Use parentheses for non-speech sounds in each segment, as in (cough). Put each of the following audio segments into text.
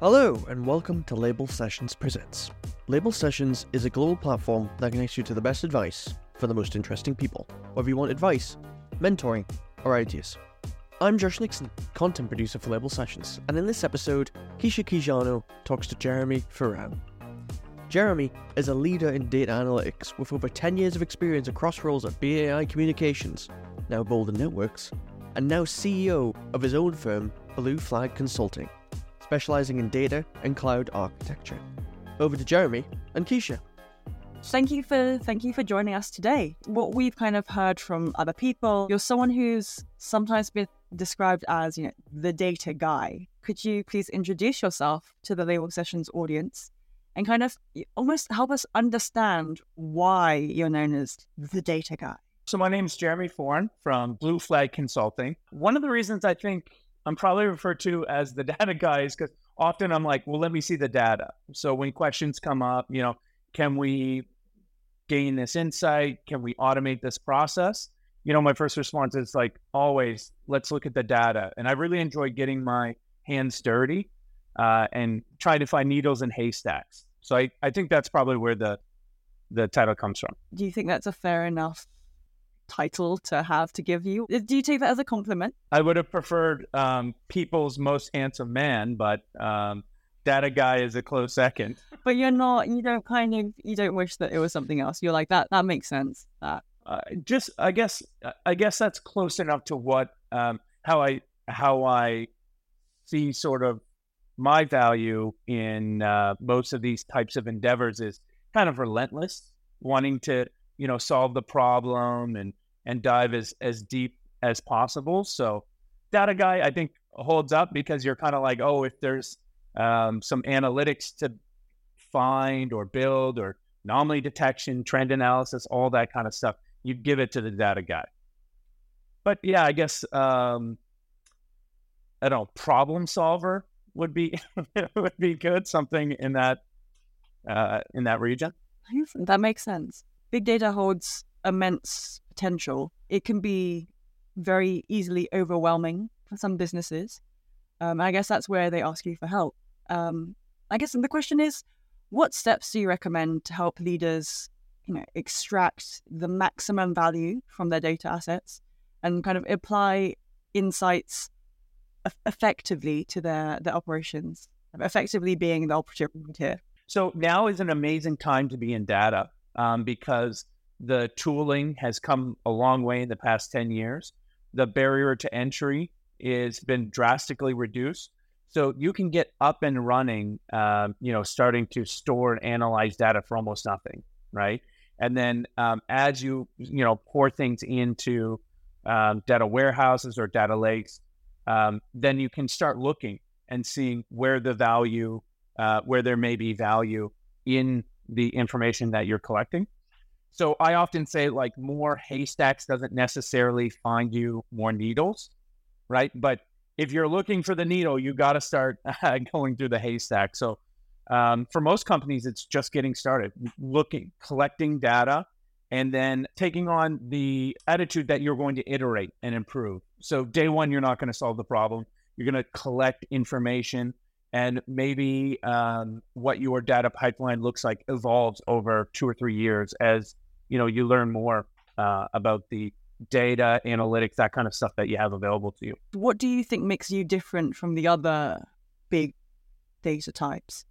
Hello, and welcome to Label Sessions Presents. Label Sessions is a global platform that connects you to the best advice for the most interesting people, whether you want advice, mentoring, or ideas. I'm Josh Nixon, content producer for Label Sessions, and in this episode, Keishia Quijano talks to Jeremy Foran. Jeremy is a leader in data analytics with over 10 years of experience across roles at BAI Communications, now Boldyn Networks, and now CEO of his own firm, Blue Flag Consulting, specializing in data and cloud architecture. Over to Jeremy and Keishia. Thank you for thank you for joining us today. What we've kind of heard from other people, you're someone who's sometimes been described as, you know, the data guy. Could you please introduce yourself to the Label Sessions audience and kind of almost help us understand why you're known as the data guy? So my name is Jeremy Foran from Blue Flag Consulting. One of the reasons I think I'm probably referred to as the (laughs) data guys because often I'm like, well, let me see the data. So when questions come up, you know, can we gain this insight? Can we automate this process? You know, my first response is like always, let's look at the data. And I really enjoy getting my hands dirty uh, and trying to find needles in haystacks. So I, I think that's probably where the the title comes from. Do you think that's a fair enough title to have to give you? Do you take that as a compliment? I would have preferred um, people's most handsome man, but um, data guy is a close second. (laughs) But you're not. You don't kind of. You don't wish that it was something else. You're like that. That makes sense. That uh, just I guess I guess that's close enough to what um, how I how I see sort of my value in uh, most of these types of endeavors is kind of relentless, wanting to you know solve the problem and and dive as as deep as possible. So data guy, I think holds up because you're kind of like, oh, if there's um, some analytics to find or build or anomaly detection, trend analysis, all that kind of stuff, you give it to the data guy. But yeah, I guess um, I don't know, problem solver would be (laughs) would be good. Something in that uh, in that region. That makes sense. Big data holds immense potential. It can be very easily overwhelming for some businesses. Um, I guess that's where they ask you for help. Um, I guess the question is, what steps do you recommend to help leaders, you know, extract the maximum value from their data assets and kind of apply insights effectively to their their operations? Effectively being the operative here. So now is an amazing time to be in data um, because the tooling has come a long way in the past 10 years. The barrier to entry has been drastically reduced. So you can get up and running, um, you know, starting to store and analyze data for almost nothing, right? And then um, as you, you know, pour things into um, data warehouses or data lakes, um, then you can start looking and seeing where the value, uh, where there may be value in the information that you're collecting. So I often say like more haystacks doesn't necessarily find you more needles, right? But if you're looking for the needle, you got to start (laughs) going through the haystack. So um, for most companies, it's just getting started, looking, collecting data, and then taking on the attitude that you're going to iterate and improve. So day one, you're not going to solve the problem. You're going to collect information, and maybe um, what your data pipeline looks like evolves over two or three years as you know you learn more uh, about the data, analytics, that kind of stuff that you have available to you. What do you think makes you different from the other big data types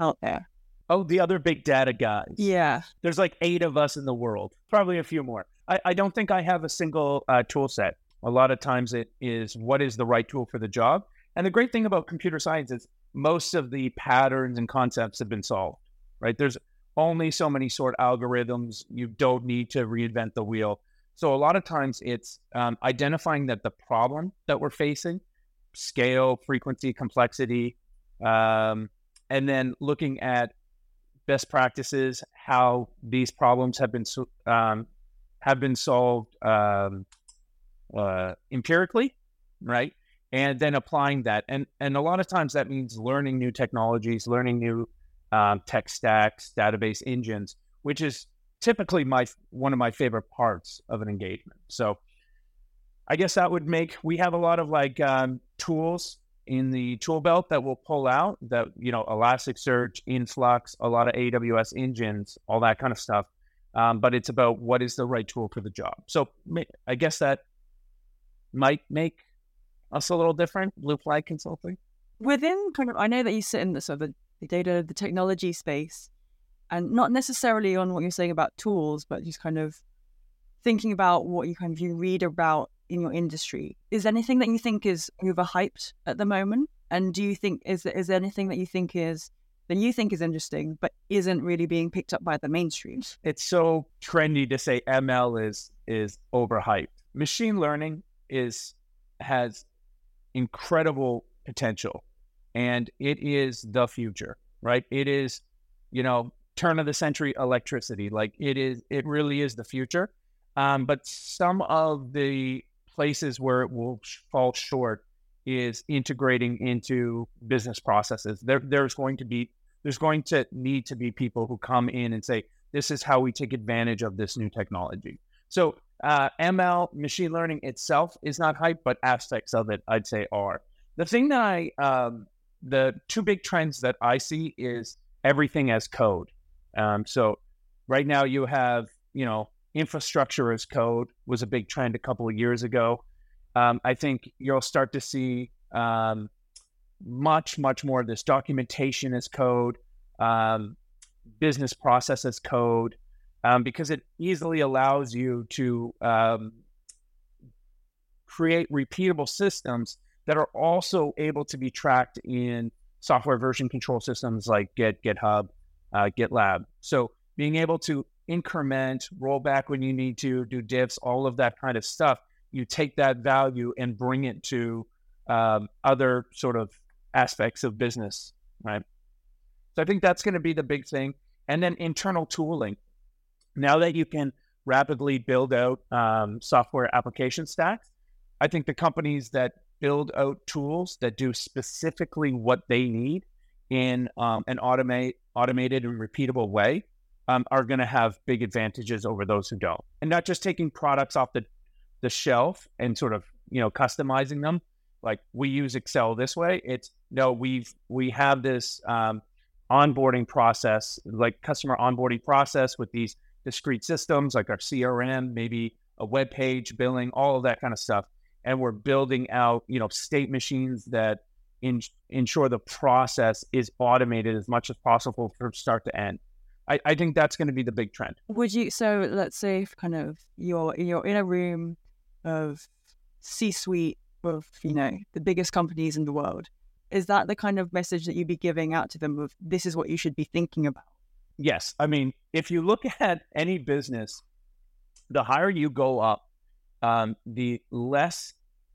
out there? Oh, the other big data guys. Yeah. There's like eight of us in the world, probably a few more. I, I don't think I have a single uh, tool set. A lot of times it is what is the right tool for the job. And the great thing about computer science is most of the patterns and concepts have been solved, right? There's only so many sort algorithms. You don't need to reinvent the wheel. So a lot of times it's um, identifying that the problem that we're facing, scale, frequency, complexity, um, and then looking at best practices, how these problems have been um, have been solved um, uh, empirically, right? And then applying that, and and a lot of times that means learning new technologies, learning new um, tech stacks, database engines, which is typically my one of my favorite parts of an engagement. So I guess that would make we have a lot of like um, tools in the tool belt that we'll pull out that, you know, Elasticsearch, Influx, a lot of AWS engines, all that kind of stuff. Um, but it's about what is the right tool for the job. So I guess that might make us a little different, Blue Flag Consulting. Within kind of, I know that you sit in the sort of the, the data, the technology space, and not necessarily on what you're saying about tools, but just kind of thinking about what you kind of you read about in your industry. Is anything that you think is overhyped at the moment? And do you think is is there anything that you think is that you think is interesting but isn't really being picked up by the mainstream? It's so trendy to say ML is is overhyped. Machine learning is has incredible potential and it is the future, right? It is, you know, turn of the century electricity. Like it is, it really is the future. Um, but some of the places where it will fall short is integrating into business processes. There, there's going to be there's going to need to be people who come in and say, this is how we take advantage of this new technology. So uh, ML, machine learning itself is not hype, but aspects of it I'd say are. The thing that I, um, the two big trends that I see is everything as code. Um, so right now you have, you know, infrastructure as code was a big trend a couple of years ago. Um, I think you'll start to see um, much, much more of this documentation as code, um, business process as code, um, because it easily allows you to um, create repeatable systems that are also able to be tracked in software version control systems like Git, GitHub, uh, GitLab. So being able to increment, roll back when you need to, do diffs, all of that kind of stuff. You take that value and bring it to um, other sort of aspects of business, right? So I think that's going to be the big thing. And then internal tooling. Now that you can rapidly build out um, software application stacks, I think the companies that build out tools that do specifically what they need in um, an automate automated and repeatable way um, are going to have big advantages over those who don't. And not just taking products off the, the shelf and sort of, you know, customizing them. Like we use Excel this way. It's no, we've, we have this um, onboarding process, like customer onboarding process with these discrete systems, like our CRM, maybe a web page, billing, all of that kind of stuff. And we're building out, you know, state machines that in, ensure the process is automated as much as possible from start to end. I, I think that's going to be the big trend. Would you? So let's say if kind of you're you're in a room of C-suite of you know the biggest companies in the world. Is that the kind of message that you'd be giving out to them of this is what you should be thinking about? Yes, I mean if you look (laughs) at any business, the higher you go up, um, the less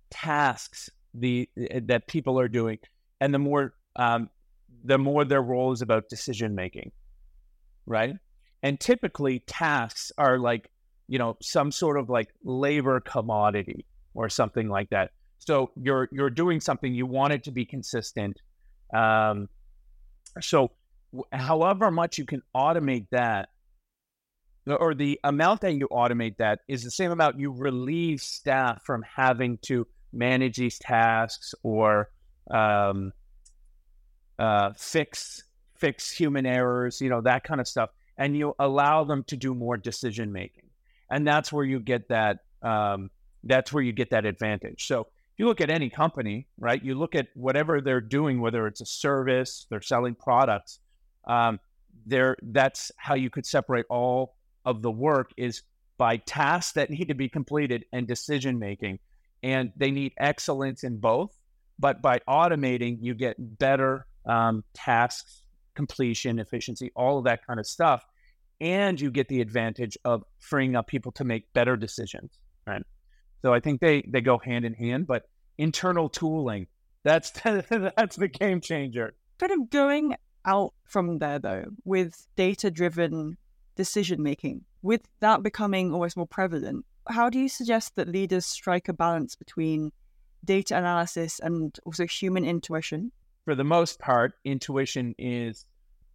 tasks the eh, that people are doing, and the more um, the more their role is about decision making right? And typically tasks are like, you know, some sort of like labor commodity or something like that. So you're you're doing something you want it to be consistent. Um, so however much you can automate that, or the amount that you automate that is the same amount you relieve staff from having to manage these tasks or um, uh, fix fix human errors, you know, that kind of stuff. And you allow them to do more decision making. And that's where you get that um, that's where you get that advantage. So if you look at any company, right, you look at whatever they're doing, whether it's a service, they're selling products, um, there that's how you could separate all of the work is by tasks that need to be completed and decision making. And they need excellence in both. But by automating, you get better um, tasks completion, efficiency, all of that kind of stuff. And you get the advantage of freeing up people to make better decisions. Right. So I think they they go hand in hand, but internal tooling, that's (laughs) that's the game changer. Kind of going out from there though, with data driven decision making, with that becoming always more prevalent, how do you suggest that leaders strike a balance between data analysis and also human intuition? For the most part, intuition is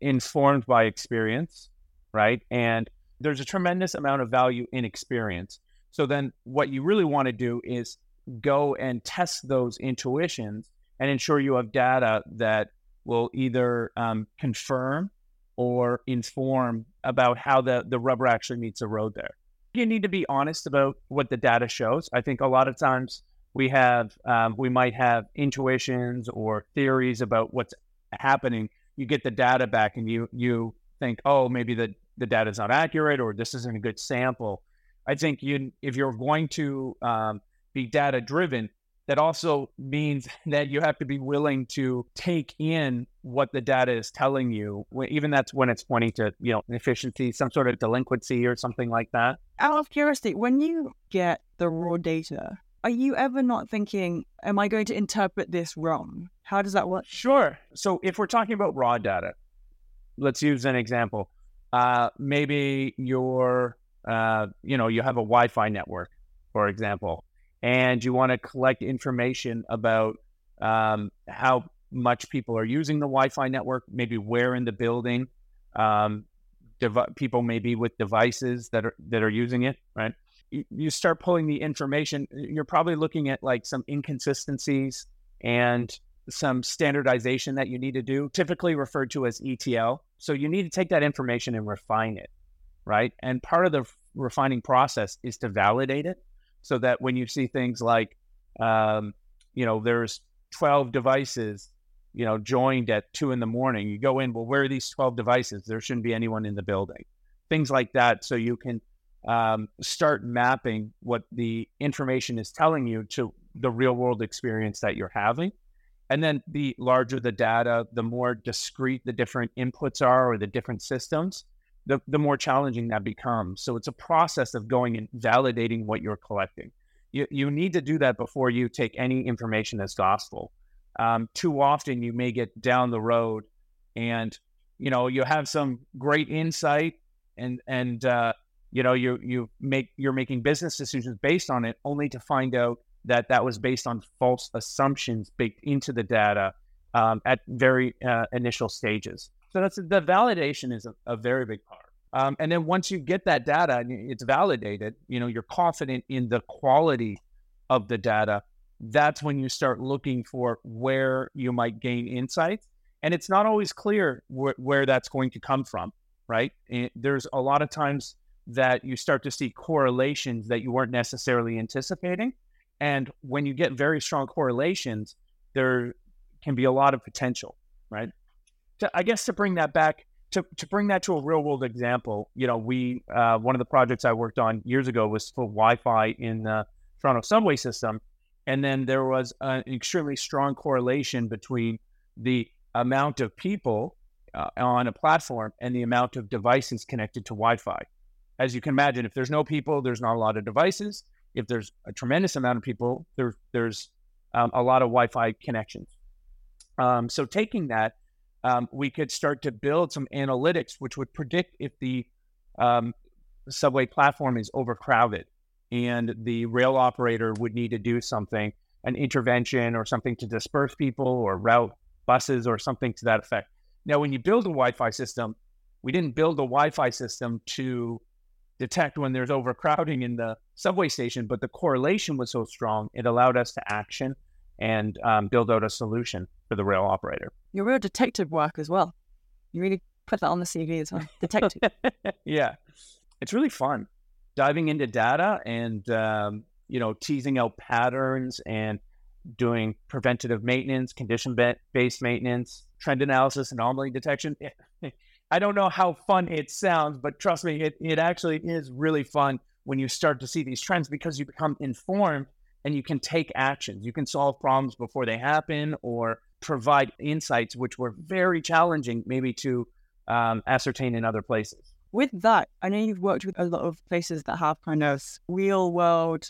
informed by experience, right? And there's a tremendous amount of value in experience. So then what you really want to do is go and test those intuitions and ensure you have data that will either um, confirm or inform about how the, the rubber actually meets the road there. You need to be honest about what the data shows. I think a lot of times we have um, we might have intuitions or theories about what's happening. You get the data back and you you think, oh, maybe the, the data is not accurate or this isn't a good sample. I think you if you're going to um, be data driven, that also means (laughs) that you have to be willing to take in what the data is telling you even that's when it's pointing to you know efficiency some sort of delinquency or something like that. Out of curiosity when you get the raw data are you ever not thinking am i going to interpret this wrong? How does that work? Sure. So if we're talking about raw data let's use an example. Uh, maybe you're uh, you know you have a wi-fi network for example and you want to collect information about um, how much people are using the Wi-Fi network, maybe where in the building um, dev- people may be with devices that are that are using it. Right? You, you start pulling the information. You're probably looking at like some inconsistencies and some standardization that you need to do, typically referred to as ETL. So you need to take that information and refine it, right? And part of the refining process is to validate it so that when you see things like, um, you know, there's 12 devices, you know, joined at two in the morning, you go in, well, where are these 12 devices? There shouldn't be anyone in the building. Things like that. So you can um, start mapping what the information is telling you to the real world experience that you're having. And then the larger the data, the more discrete the different inputs are or the different systems, the, the more challenging that becomes. So it's a process of going and validating what you're collecting. You, you need to do that before you take any information as gospel. Um, too often you may get down the road and you know you have some great insight and and uh, you know you you make you're making business decisions based on it only to find out that that was based on false assumptions baked into the data um, at very uh, initial stages. So that's the validation is a, a very big part. Um, and then once you get that data and it's validated, you know, you're confident in the quality of the data. That's when you start looking for where you might gain insights. And it's not always clear wh- where that's going to come from, right? And there's a lot of times that you start to see correlations that you weren't necessarily anticipating. And when you get very strong correlations, there can be a lot of potential, right? To, I guess to bring that back to, to bring that to a real world example, you know, we uh, one of the projects I worked on years ago was for Wi-Fi in the Toronto subway system, and then there was an extremely strong correlation between the amount of people uh, on a platform and the amount of devices connected to Wi-Fi. As you can imagine, if there's no people, there's not a lot of devices. If there's a tremendous amount of people, there, there's um, a lot of Wi-Fi connections. Um, so taking that um, we could start to build some analytics which would predict if the um, subway platform is overcrowded and the rail operator would need to do something, an intervention or something to disperse people or route buses or something to that effect. Now, when you build a Wi Fi system, we didn't build a Wi Fi system to detect when there's overcrowding in the subway station, but the correlation was so strong, it allowed us to action and um, build out a solution for the rail operator. Your real detective work as well. You really put that on the CV as well. Detective. (laughs) yeah, it's really fun diving into data and um, you know teasing out patterns and doing preventative maintenance, condition based maintenance, trend analysis, anomaly detection. (laughs) I don't know how fun it sounds, but trust me, it, it actually is really fun when you start to see these trends because you become informed and you can take actions. You can solve problems before they happen or provide insights, which were very challenging maybe to um, ascertain in other places. With that, I know you've worked with a lot of places that have kind of real world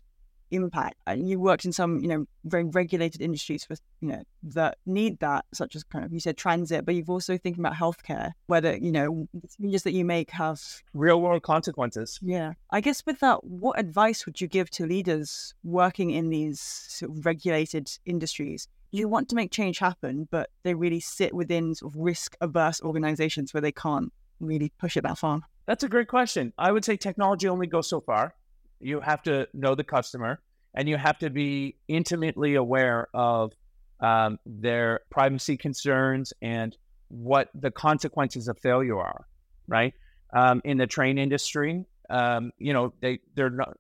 impact. And you worked in some, you know, very regulated industries for, you know, that need that, such as kind of you said transit, but you've also thinking about healthcare, whether, you know, changes that you make have real world consequences. Yeah. I guess with that, what advice would you give to leaders working in these sort of regulated industries? You want to make change happen, but they really sit within sort of risk averse organizations where they can't really push it that far. That's a great question. I would say technology only goes so far you have to know the customer and you have to be intimately aware of um, their privacy concerns, and what the consequences of failure are. Right um, in the train industry, um, you know, they they're not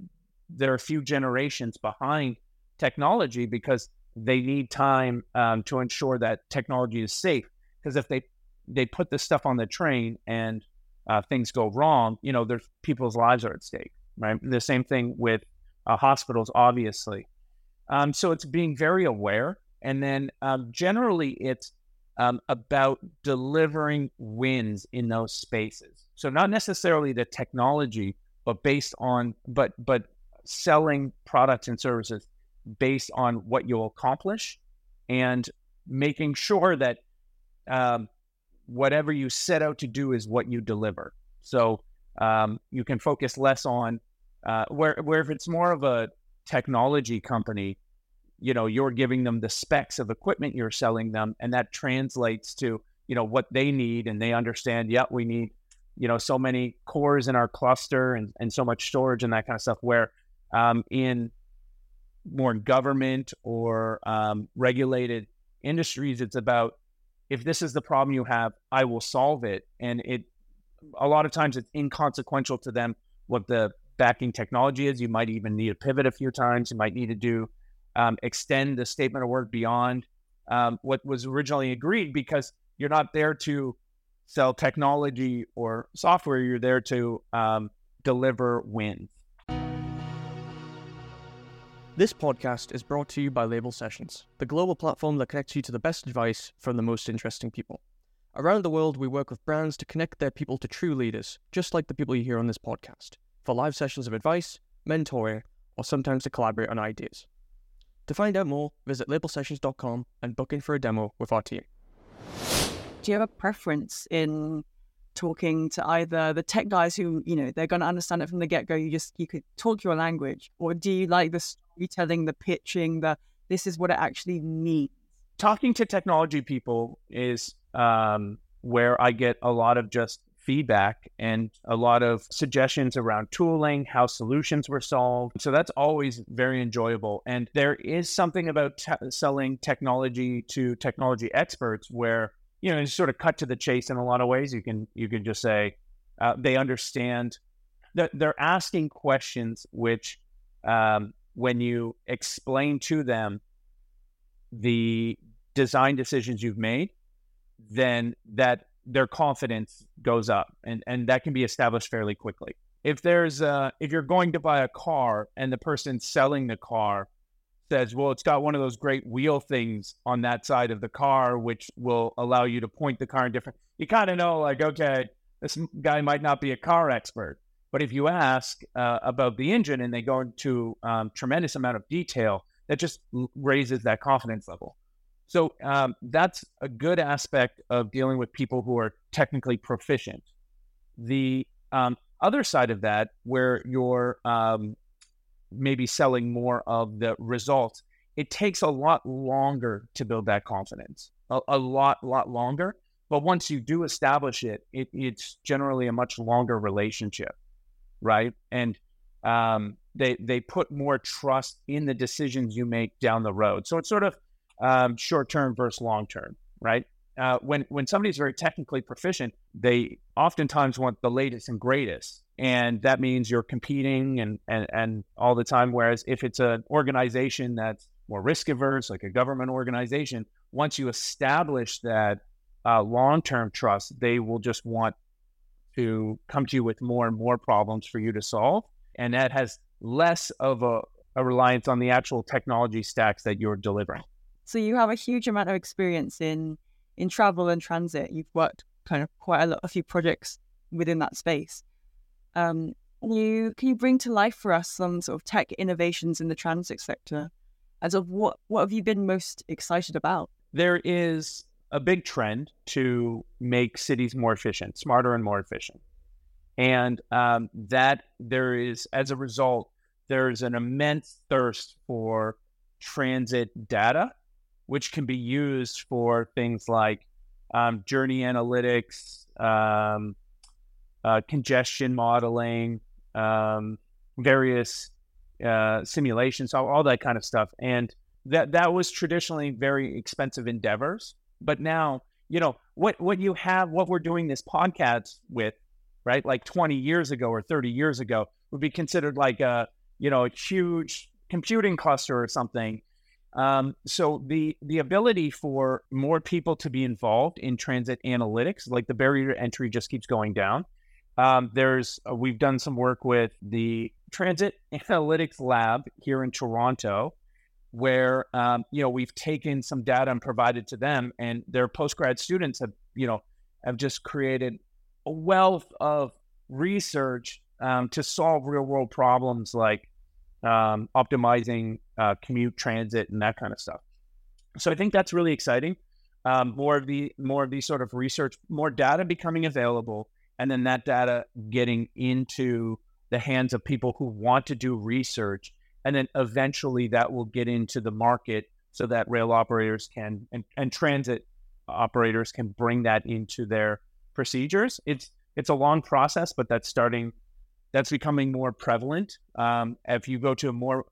they're a few generations behind technology because they need time um, to ensure that technology is safe. Because if they they put this stuff on the train and uh, things go wrong, you know, there's people's lives are at stake, right? The same thing with uh, hospitals, obviously. Um, so it's being very aware, and then um, generally it's um, about delivering wins in those spaces. So not necessarily the technology, but based on but but selling products and services based on what you'll accomplish and making sure that um, whatever you set out to do is what you deliver. So um, you can focus less on uh, where where if it's more of a technology company, you know, you're giving them the specs of equipment you're selling them, and that translates to you know what they need, and they understand. Yeah, we need you know so many cores in our cluster and and so much storage and that kind of stuff. Where um, in more in government or um, regulated industries, it's about if this is the problem you have, I will solve it. And it a lot of times it's inconsequential to them what the backing technology is. You might even need to pivot a few times. You might need to do um, extend the statement of work beyond um, what was originally agreed because you're not there to sell technology or software. You're there to um, deliver wins. This podcast is brought to you by Label Sessions, the global platform that connects you to the best advice from the most interesting people. Around the world, we work with brands to connect their people to true leaders, just like the people you hear on this podcast, for live sessions of advice, mentoring, or sometimes to collaborate on ideas. To find out more, visit labelsessions.com and book in for a demo with our team. Do you have a preference in talking to either the tech guys who, you know, they're going to understand it from the get go, you just, you could talk your language, or do you like the storytelling, the pitching, the this is what it actually means? Talking to technology people is um, where I get a lot of just feedback and a lot of suggestions around tooling, how solutions were solved. So that's always very enjoyable. And there is something about selling technology to technology experts where you know, sort of cut to the chase in a lot of ways. You can you can just say uh, they understand that they're asking questions which, um, when you explain to them the design decisions you've made, then that their confidence goes up, and and that can be established fairly quickly. If there's uh, if you're going to buy a car and the person selling the car says, well, it's got one of those great wheel things on that side of the car, which will allow you to point the car in different. You kind of know, like, okay, this guy might not be a car expert, but if you ask uh, about the engine and they go into um, tremendous amount of detail, that just raises that confidence level. So um, that's a good aspect of dealing with people who are technically proficient. The um, other side of that, where you're um, maybe selling more of the results, it takes a lot longer to build that confidence, a, a lot, lot longer. But once you do establish it, it, it's generally a much longer relationship, right? And um, they they put more trust in the decisions you make down the road. So it's sort of um, short term versus long term, right? Uh, when when somebody's very technically proficient, they oftentimes want the latest and greatest, and that means you're competing and and and all the time. Whereas if it's an organization that's more risk averse, like a government organization, once you establish that uh, long term trust, they will just want to come to you with more and more problems for you to solve, and that has less of a, a reliance on the actual technology stacks that you're delivering. So you have a huge amount of experience in in travel and transit. You've worked kind of quite a lot, a few projects within that space. Um, you can you bring to life for us some sort of tech innovations in the transit sector? As of what what have you been most excited about? There is a big trend to make cities more efficient, smarter and more efficient, and um, that there is as a result there's an immense thirst for transit data, which can be used for things like um, journey analytics, um, uh, congestion modeling, um, various uh, simulations, all, all, that kind of stuff. And that that was traditionally very expensive endeavors. But now, you know, what what you have, what we're doing this podcast with, right? Like 20 years ago or 30 years ago would be considered like a, you know, a huge computing cluster or something. Um, so the the ability for more people to be involved in transit analytics, like the barrier to entry, just keeps going down. Um, there's uh, we've done some work with the Transit Analytics Lab here in Toronto, where um, you know we've taken some data and provided to them, and their postgrad students have you know have just created a wealth of research um, to solve real world problems like um, optimizing uh, commute transit and that kind of stuff. So I think that's really exciting. Um, more of the more of these sort of research, more data becoming available, and then that data getting into the hands of people who want to do research, and then eventually that will get into the market so that rail operators can and, and transit operators can bring that into their procedures. It's it's a long process, but that's starting that's becoming more prevalent. Um, if you go to a more,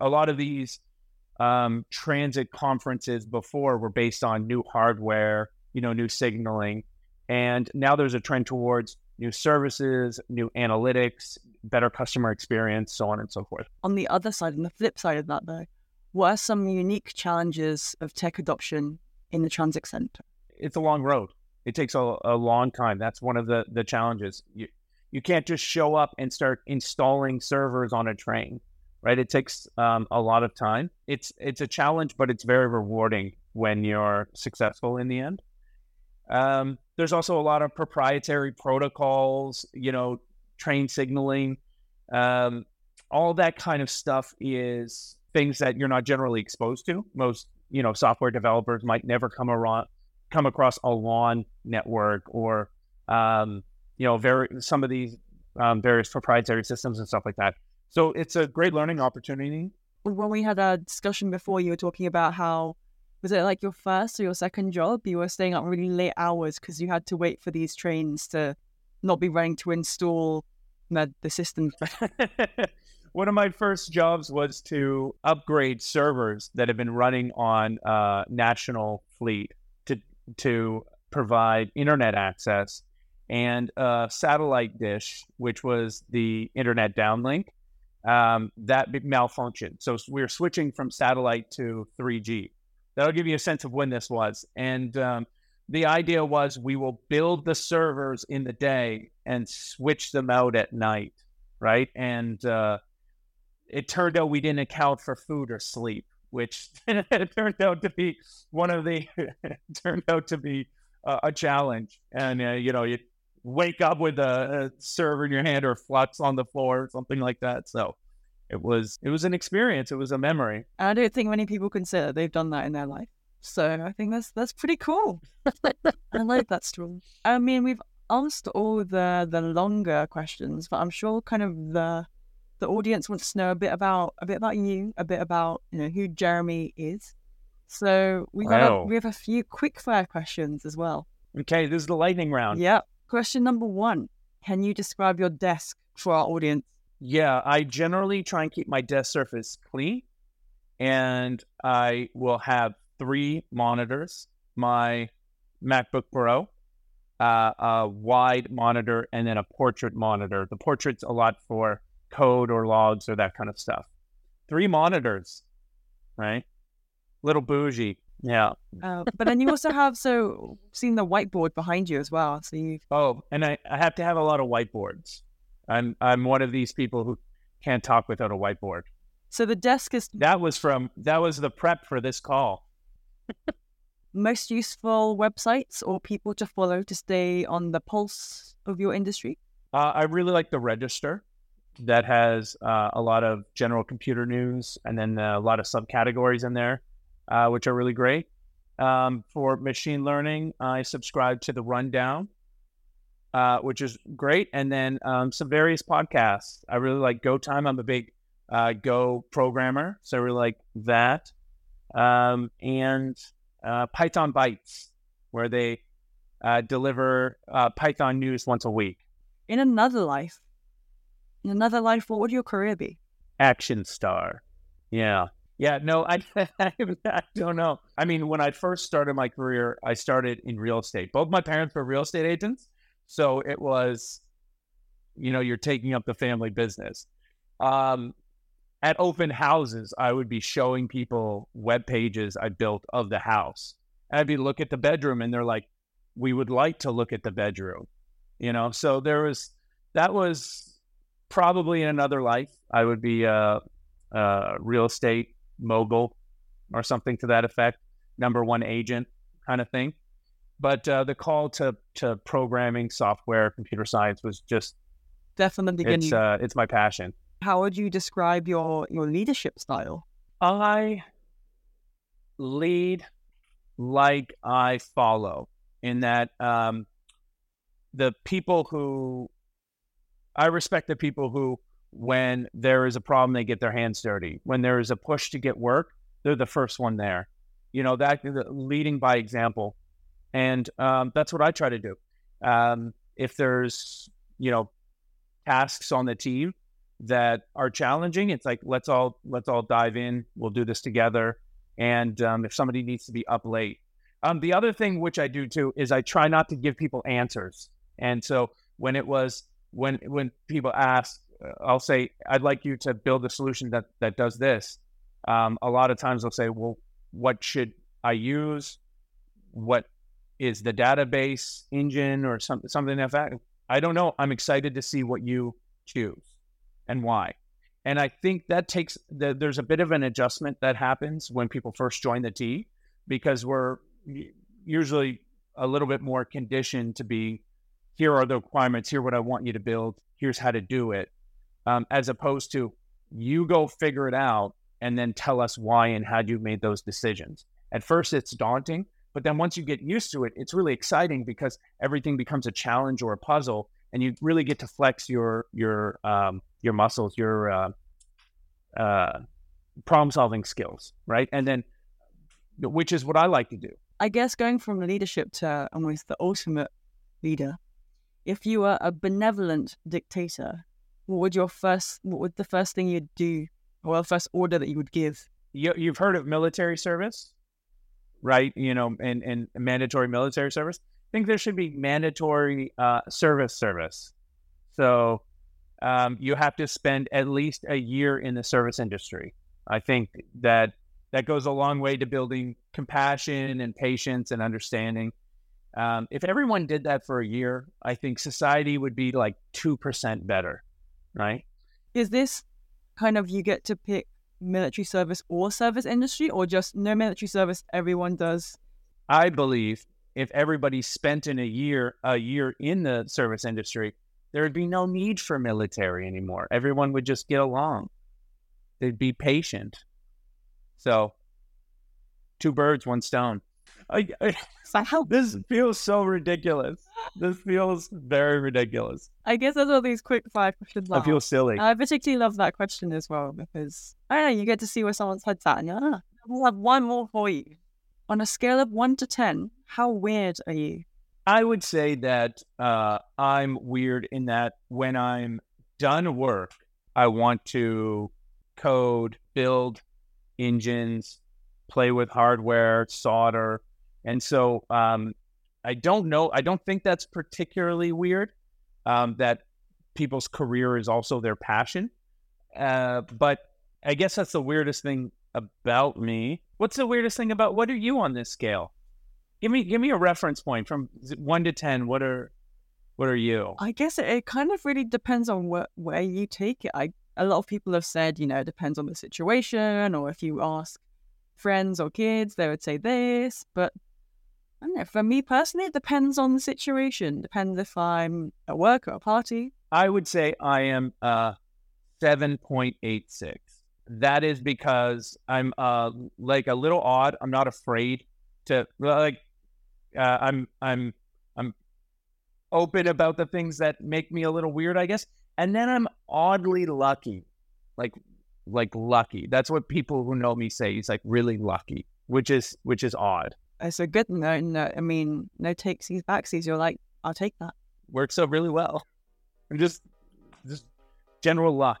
a lot of these um, transit conferences before were based on new hardware, you know, new signaling, and now there's a trend towards new services, new analytics, better customer experience, so on and so forth. On the other side, on the flip side of that, though, what are some unique challenges of tech adoption in the transit center? It's a long road. It takes a, a long time. That's one of the the challenges. You, you can't just show up and start installing servers on a train, right? It takes um, a lot of time. It's it's a challenge, but it's very rewarding when you're successful in the end. Um, there's also a lot of proprietary protocols, you know, train signaling, um, all that kind of stuff is things that you're not generally exposed to. Most, you know, software developers might never come around, come across a LAN network or um, you know, very some of these um, various proprietary systems and stuff like that. So it's a great learning opportunity. When we had a discussion before, you were talking about how was it like your first or your second job? You were staying up really late hours because you had to wait for these trains to not be running to install the, the system. (laughs) One of my first jobs was to upgrade servers that have been running on uh, national fleet to to provide internet access and a satellite dish, which was the internet downlink, um, that malfunctioned. So we are switching from satellite to 3G. That'll give you a sense of when this was. And um, the idea was we will build the servers in the day and switch them out at night, right? And uh, it turned out we didn't account for food or sleep, which (laughs) turned out to be one of the (laughs) turned out to be uh, a challenge. And uh, you know, you wake up with a, a server in your hand or flux on the floor or something like that. So it was it was an experience. It was a memory. I don't think many people can say that they've done that in their life. So I think that's that's pretty cool. (laughs) I like that story. I mean, we've asked all the the longer questions, but I'm sure kind of the the audience wants to know a bit about a bit about you, a bit about you know who Jeremy is. So we got wow. a, we have a few quick fire questions as well. Okay, this is the lightning round. Yep. Question number one Can you describe your desk for our audience? Yeah, I generally try and keep my desk surface clean. And I will have three monitors my MacBook Pro, uh, a wide monitor, and then a portrait monitor. The portrait's a lot for code or logs or that kind of stuff. Three monitors, right? Little bougie. Yeah. Uh, but then you also have so seen the whiteboard behind you as well. So you Oh, and I, I have to have a lot of whiteboards. I'm I'm one of these people who can't talk without a whiteboard. So the desk is That was from that was the prep for this call. Most useful websites or people to follow to stay on the pulse of your industry? Uh, I really like the Register that has uh, a lot of general computer news and then a lot of subcategories in there uh, which are really great. Um, for machine learning, I subscribe to the Rundown, uh, which is great, and then um, some various podcasts. I really like Go Time. I'm a big uh, Go programmer, so I really like that. Um, and uh, Python Bytes, where they uh, deliver uh, Python news once a week. In another life, in another life, what would your career be? Action star. Yeah. Yeah, no, (laughs) I, I don't know. I mean, when I first started my career, I started in real estate. Both my parents were real estate agents. So it was, you know, you're taking up the family business. Um, at open houses, I would be showing people web pages I built of the house. I'd be look at the bedroom and they're like, we would like to look at the bedroom, you know? So there was, that was probably in another life. I would be a, a real estate mogul or something to that effect, number one agent kind of thing. But uh, the call to to programming, software, computer science was just Definitely it's uh, it's my passion. How would you describe your your leadership style? I lead like I follow, in that um, the people who I respect the people who, when there is a problem, they get their hands dirty. When there is a push to get work, they're the first one there. You know that leading by example, and um, that's what I try to do. Um, if there's you know tasks on the team that are challenging, it's like let's all let's all dive in. We'll do this together. And um, if somebody needs to be up late, um, the other thing which I do too is I try not to give people answers. And so when it was when when people ask, I'll say I'd like you to build a solution that that does this. Um, a lot of times they'll say, well, what should I use? What is the database engine or something something like that? I don't know. I'm excited to see what you choose and why. And I think that takes the, there's a bit of an adjustment that happens when people first join the T because we're usually a little bit more conditioned to be here are the requirements, here what I want you to build, here's how to do it, um, as opposed to you go figure it out and then tell us why and how you made those decisions. At first, it's daunting, but then once you get used to it, it's really exciting because everything becomes a challenge or a puzzle, and you really get to flex your your um, your muscles, your uh, uh, problem solving skills, right? And then, which is what I like to do. I guess going from leadership to almost the ultimate leader, if you were a benevolent dictator, what would your first, what would the first thing you'd do, or the first order that you would give? You, you've heard of military service, right? You know, and, and mandatory military service. I think there should be mandatory uh, service service. So um, you have to spend at least a year in the service industry. I think that that goes a long way to building compassion and patience and understanding. Um, if everyone did that for a year, I think society would be like 2% better, right? Is this kind of you get to pick military service or service industry, or just no military service, everyone does? I believe if everybody spent in a year, a year in the service industry, there would be no need for military anymore. Everyone would just get along. They'd be patient. So, two birds, one stone. I, I, this feels so ridiculous. This feels very ridiculous. I guess that's all these quick five questions I feel silly. I particularly love that question as well because I don't know, you get to see where someone's head's at, and you're like, ah, I'll have one more for you. On a scale of one to ten, how weird are you? I would say that uh, I'm weird in that when I'm done work, I want to code, build engines, play with hardware, solder. And so um, I don't know. I don't think that's particularly weird um, that people's career is also their passion. Uh, but I guess that's the weirdest thing about me. What's the weirdest thing about what are you on this scale? Give me give me a reference point from one to ten. What are what are you? I guess it, it kind of really depends on where, where you take it. I a lot of people have said, you know, it depends on the situation, or if you ask friends or kids, they would say this. But Don't know. For me personally, it depends on the situation. Depends if I'm at work or a party. I would say I am uh point eight six. That is because I'm uh like a little odd. I'm not afraid to like. Uh, I'm I'm I'm open about the things that make me a little weird, I guess. And then I'm oddly lucky, like like lucky. That's what people who know me say. He's like really lucky, which is which is odd. It's a good no, no. Uh, I mean, no takes takesies, backsies. You're like, I'll take that. Works out really well. And just just general luck.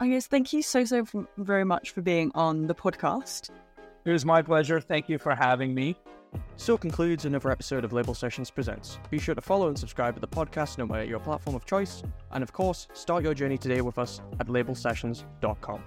I guess thank you so, so very much for being on the podcast. It was my pleasure. Thank you for having me. So concludes another episode of Label Sessions Presents. Be sure to follow and subscribe to the podcast no matter your platform of choice. And of course, start your journey today with us at labelsessions.com.